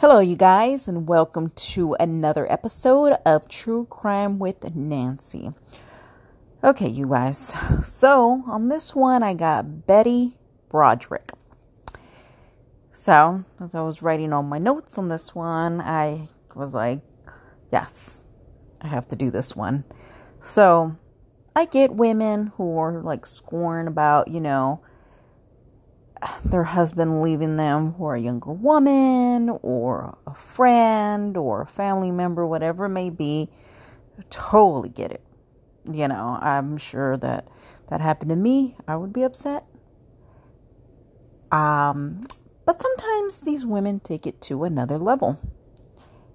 Hello, you guys, and welcome to another episode of True Crime with Nancy. Okay, you guys. So, on this one, I got Betty Broderick. So, as I was writing all my notes on this one, I was like, yes, I have to do this one. So, I get women who are like scorn about, you know, their husband leaving them for a younger woman or a friend or a family member, whatever it may be. totally get it. You know, I'm sure that that happened to me, I would be upset. Um, but sometimes these women take it to another level.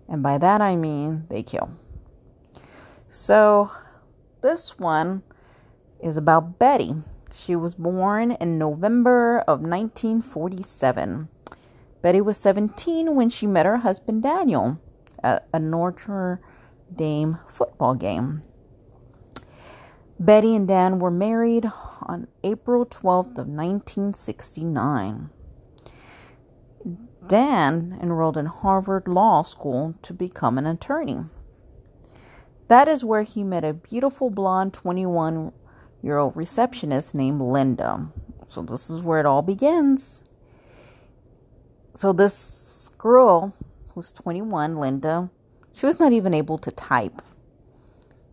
And by that I mean they kill. So this one is about Betty. She was born in November of 1947. Betty was 17 when she met her husband Daniel at a Notre Dame football game. Betty and Dan were married on April 12th of 1969. Dan enrolled in Harvard Law School to become an attorney. That is where he met a beautiful blonde 21 year old receptionist named Linda. So this is where it all begins. So this girl who's 21, Linda, she was not even able to type.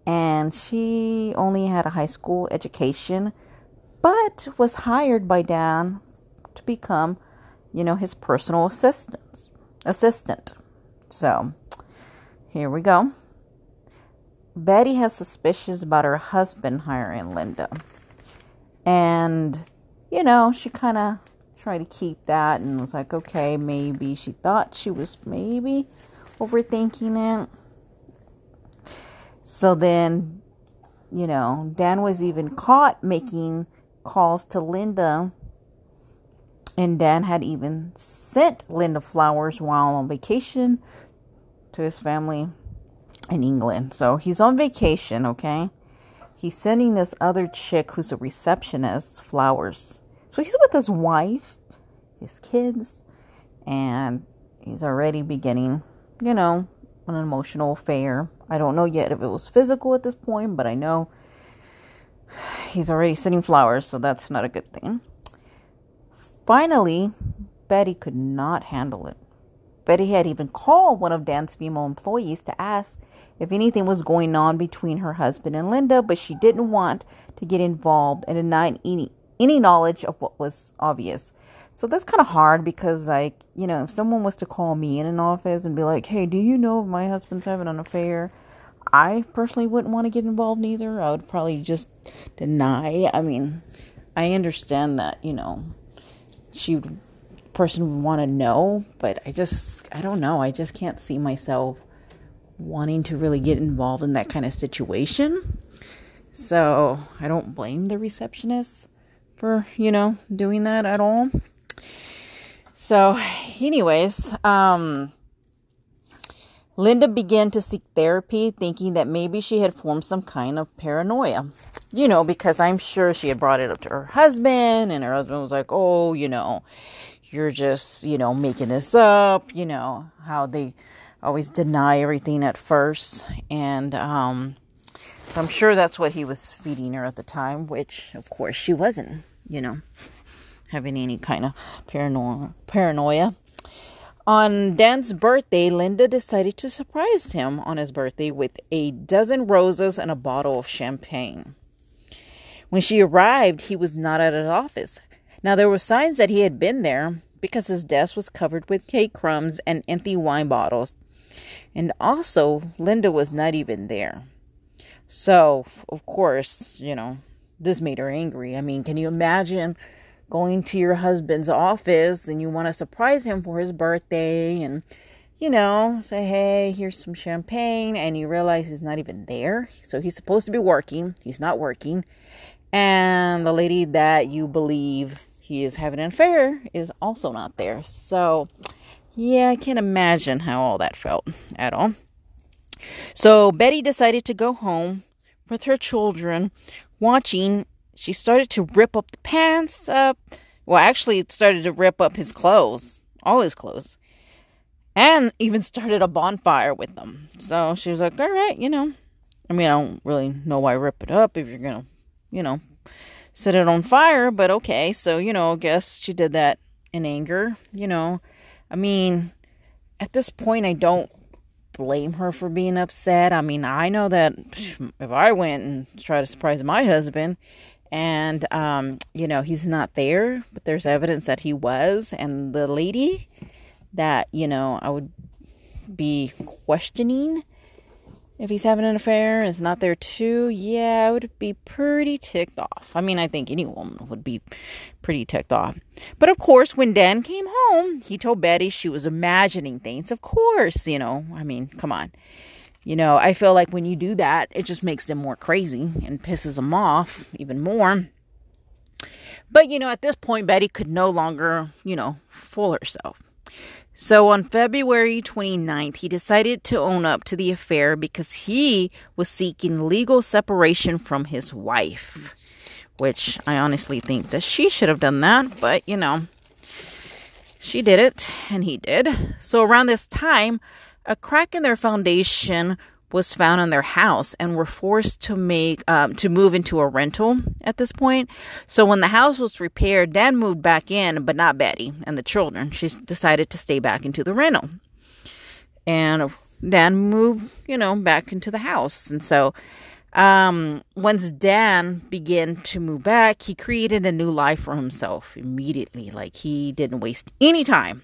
And she only had a high school education, but was hired by Dan to become, you know, his personal assistant. Assistant. So, here we go. Betty has suspicions about her husband hiring Linda. And, you know, she kind of tried to keep that and was like, okay, maybe she thought she was maybe overthinking it. So then, you know, Dan was even caught making calls to Linda. And Dan had even sent Linda flowers while on vacation to his family in England. So he's on vacation, okay? He's sending this other chick who's a receptionist flowers. So he's with his wife, his kids, and he's already beginning, you know, an emotional affair. I don't know yet if it was physical at this point, but I know he's already sending flowers, so that's not a good thing. Finally, Betty could not handle it. Betty had even called one of Dan's female employees to ask if anything was going on between her husband and Linda, but she didn't want to get involved and denied any any knowledge of what was obvious. So that's kind of hard because, like, you know, if someone was to call me in an office and be like, "Hey, do you know if my husband's having an affair?" I personally wouldn't want to get involved either. I would probably just deny. I mean, I understand that, you know, she would person would want to know, but I just, I don't know. I just can't see myself wanting to really get involved in that kind of situation. So I don't blame the receptionist for, you know, doing that at all. So, anyways, um, Linda began to seek therapy, thinking that maybe she had formed some kind of paranoia. You know, because I'm sure she had brought it up to her husband, and her husband was like, oh, you know, you're just, you know, making this up, you know, how they always deny everything at first. And um, so I'm sure that's what he was feeding her at the time, which, of course, she wasn't, you know, having any kind of paranoia. paranoia. On Dan's birthday, Linda decided to surprise him on his birthday with a dozen roses and a bottle of champagne. When she arrived, he was not at his office. Now, there were signs that he had been there because his desk was covered with cake crumbs and empty wine bottles. And also, Linda was not even there. So, of course, you know, this made her angry. I mean, can you imagine going to your husband's office and you want to surprise him for his birthday and, you know, say, hey, here's some champagne, and you realize he's not even there? So he's supposed to be working, he's not working. And the lady that you believe he is having an affair is also not there. So, yeah, I can't imagine how all that felt at all. So, Betty decided to go home with her children, watching. She started to rip up the pants up. Well, actually, started to rip up his clothes, all his clothes. and even started a bonfire with them. So she was like, all right, you know. I mean, I don't really know why rip it up if you're going to, you know, set it on fire, but okay. So, you know, I guess she did that in anger, you know. I mean, at this point, I don't blame her for being upset. I mean, I know that if I went and tried to surprise my husband and, um, you know, he's not there, but there's evidence that he was, and the lady that, you know, I would be questioning if he's having an affair and is not there too, yeah, I would be pretty ticked off. I mean, I think any woman would be pretty ticked off. But of course, when Dan came home, he told Betty she was imagining things. Of course, you know, I mean, come on. You know, I feel like when you do that, it just makes them more crazy and pisses them off even more. But, you know, at this point, Betty could no longer, you know, fool herself. So on February 29th, he decided to own up to the affair because he was seeking legal separation from his wife, which I honestly think that she should have done that, but you know, she did it and he did. So around this time, a crack in their foundation was found in their house and were forced to make um, to move into a rental at this point. So when the house was repaired, Dan moved back in, but not Betty and the children. She decided to stay back into the rental, and Dan moved, you know, back into the house. And so um, once Dan began to move back, he created a new life for himself immediately. Like he didn't waste any time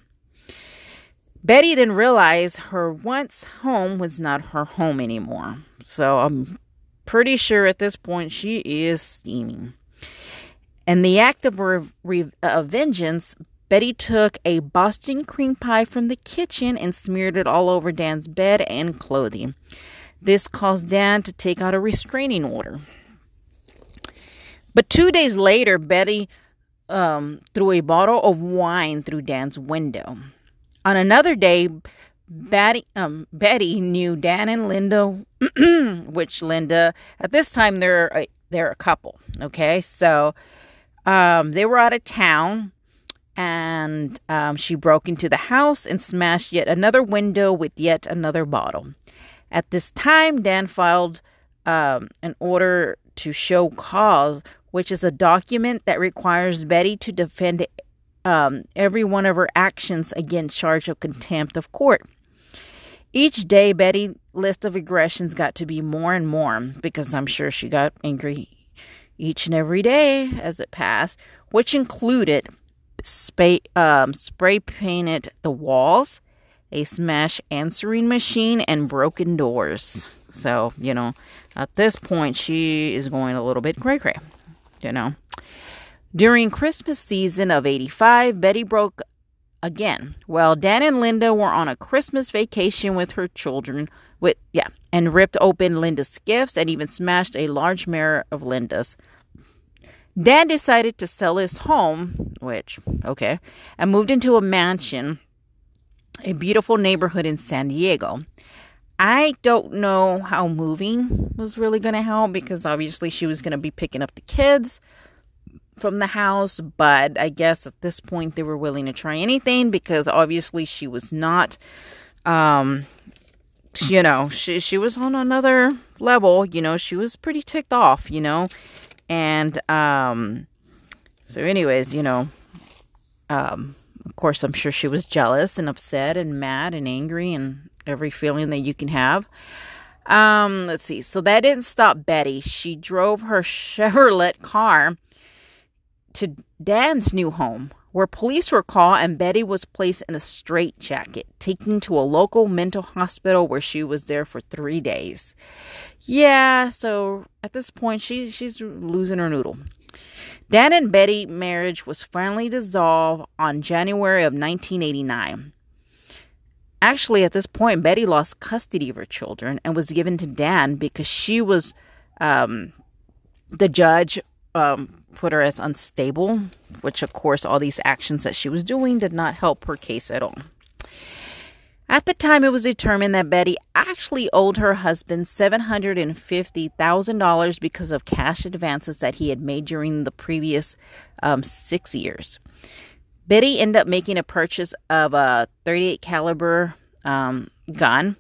Betty then realized her once home was not her home anymore. So I'm pretty sure at this point she is steaming. In the act of re- uh, vengeance, Betty took a Boston cream pie from the kitchen and smeared it all over Dan's bed and clothing. This caused Dan to take out a restraining order. But two days later, Betty um, threw a bottle of wine through Dan's window. On another day, Betty, um, Betty knew Dan and Linda, which Linda at this time they're a, they're a couple. Okay, so um, they were out of town, and um, she broke into the house and smashed yet another window with yet another bottle. At this time, Dan filed um, an order to show cause, which is a document that requires Betty to defend um, every one of her actions against charge of contempt of court. Each day, Betty's list of aggressions got to be more and more because I'm sure she got angry each and every day as it passed, which included spray, um, spray painted the walls, a smash answering machine, and broken doors. So, you know, at this point, she is going a little bit cray cray, you know. During Christmas season of 85, Betty broke again. Well, Dan and Linda were on a Christmas vacation with her children with yeah, and ripped open Linda's gifts and even smashed a large mirror of Linda's. Dan decided to sell his home, which okay, and moved into a mansion, a beautiful neighborhood in San Diego. I don't know how moving was really going to help because obviously she was going to be picking up the kids from the house, but I guess at this point they were willing to try anything because obviously she was not um you know, she she was on another level, you know, she was pretty ticked off, you know. And um so anyways, you know, um of course I'm sure she was jealous and upset and mad and angry and every feeling that you can have. Um, let's see. So that didn't stop Betty. She drove her Chevrolet car to Dan's new home, where police were called and Betty was placed in a straitjacket, taken to a local mental hospital where she was there for three days. Yeah, so at this point, she she's losing her noodle. Dan and Betty marriage was finally dissolved on January of 1989. Actually, at this point, Betty lost custody of her children and was given to Dan because she was um, the judge um, put her as unstable, which, of course, all these actions that she was doing did not help her case at all. At the time, it was determined that Betty actually owed her husband $750,000 because of cash advances that he had made during the previous um, six years. Betty ended up making a purchase of a 38 caliber um, gun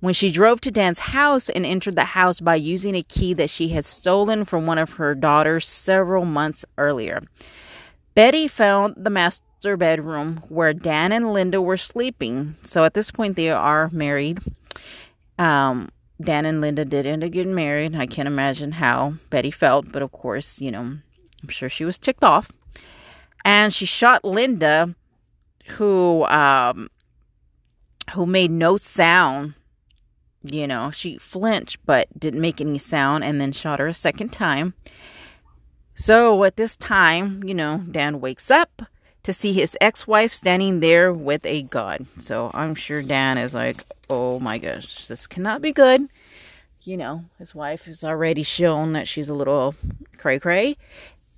when she drove to Dan's house and entered the house by using a key that she had stolen from one of her daughters several months earlier. Betty found the master bedroom where Dan and Linda were sleeping. So at this point, they are married. Um, Dan and Linda did end up getting married. I can't imagine how Betty felt, but of course, you know, I'm sure she was ticked off. And she shot Linda, who um, who made no sound you know, she flinched but didn't make any sound and then shot her a second time. So at this time, you know, Dan wakes up to see his ex wife standing there with a gun. So I'm sure Dan is like, oh my gosh, this cannot be good. You know, his wife has already shown that she's a little cray cray.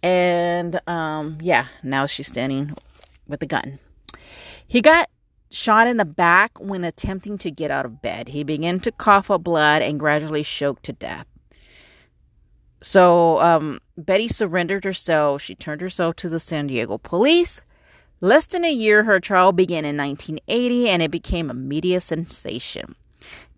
And um, yeah, now she's standing with a gun. He got shot in the back when attempting to get out of bed. He began to cough up blood and gradually choked to death. So um, Betty surrendered herself. She turned herself to the San Diego police. Less than a year, her trial began in 1980 and it became a media sensation.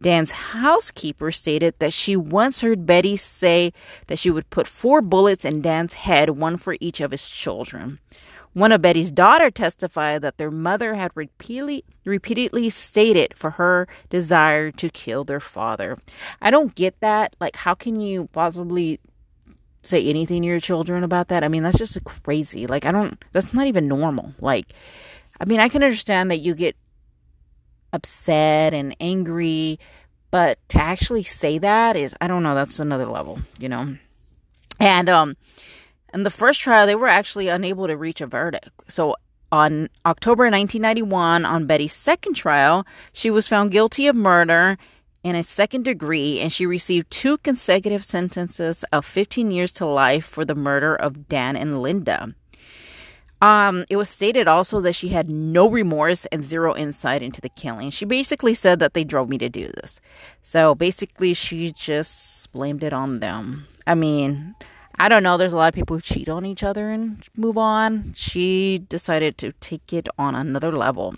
Dan's housekeeper stated that she once heard Betty say that she would put four bullets in Dan's head, one for each of his children. One of Betty's daughter testified that their mother had repeatedly, repeatedly stated for her desire to kill their father. I don't get that. Like, how can you possibly say anything to your children about that? I mean, that's just crazy. Like, I don't, that's not even normal. Like, I mean, I can understand that you get upset and angry, but to actually say that is, I don't know, that's another level, you know? And, um, in the first trial, they were actually unable to reach a verdict. So on October 1991, on Betty's second trial, she was found guilty of murder in a second degree and she received two consecutive sentences of 15 years to life for the murder of Dan and Linda. Um, it was stated also that she had no remorse and zero insight into the killing. She basically said that they drove me to do this. So basically, she just blamed it on them. I mean, I don't know. There's a lot of people who cheat on each other and move on. She decided to take it on another level.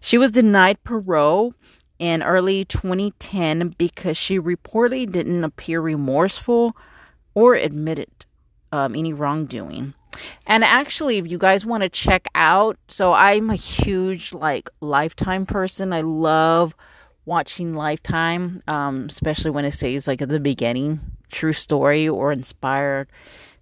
She was denied parole in early 2010 because she reportedly didn't appear remorseful or admitted um, any wrongdoing. And actually, if you guys want to check out, so I'm a huge like Lifetime person. I love watching Lifetime, um, especially when it says like at the beginning. True story or inspired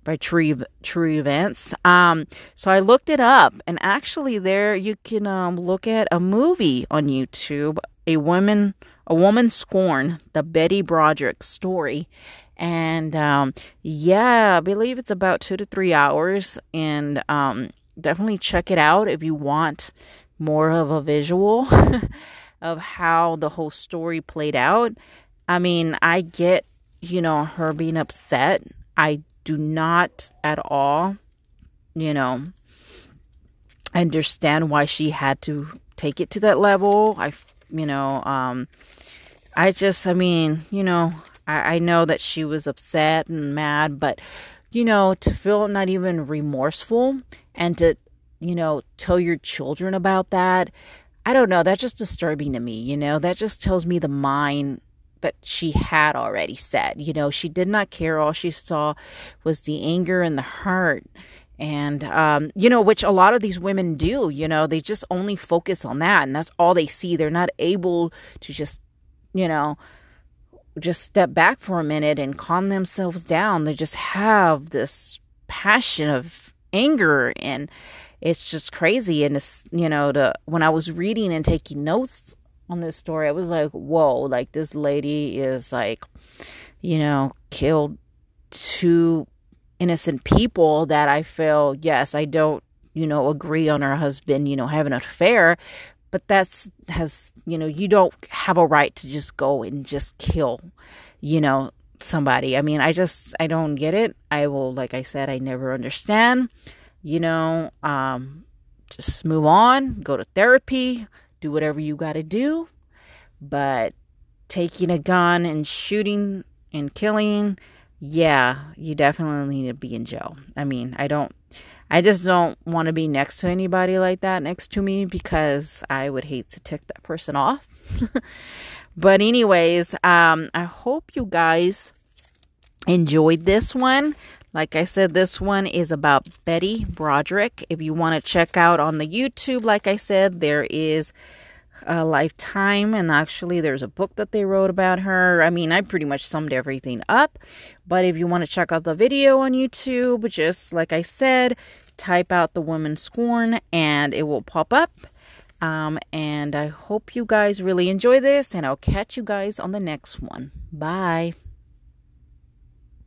by true true events. Um, so I looked it up, and actually, there you can um, look at a movie on YouTube, a woman a woman scorn, the Betty Broderick story, and um, yeah, I believe it's about two to three hours, and um, definitely check it out if you want more of a visual of how the whole story played out. I mean, I get you know, her being upset. I do not at all, you know, understand why she had to take it to that level. I, you know, um, I just, I mean, you know, I, I know that she was upset and mad, but, you know, to feel not even remorseful and to, you know, tell your children about that, I don't know. That's just disturbing to me, you know, that just tells me the mind that she had already said. You know, she did not care. All she saw was the anger and the hurt. And, um, you know, which a lot of these women do, you know, they just only focus on that and that's all they see. They're not able to just, you know, just step back for a minute and calm themselves down. They just have this passion of anger and it's just crazy. And it's, you know, the, when I was reading and taking notes on this story, I was like, whoa, like this lady is like, you know, killed two innocent people that I feel, yes, I don't, you know, agree on her husband, you know, having an affair, but that's has, you know, you don't have a right to just go and just kill, you know, somebody. I mean, I just I don't get it. I will like I said, I never understand. You know, um just move on, go to therapy, do whatever you got to do. But taking a gun and shooting and killing, yeah, you definitely need to be in jail. I mean, I don't, I just don't want to be next to anybody like that next to me because I would hate to tick that person off. but anyways, um, I hope you guys enjoyed this one. Like I said, this one is about Betty Broderick. If you want to check out on the YouTube, like I said, there is a lifetime and actually there's a book that they wrote about her. I mean i pretty much summed everything up. But if you want to check out the video on youtube just like i said type out the woman scorn and it will pop up. Um, and i hope you guys really enjoy this and i'll catch you guys on the next one. Bye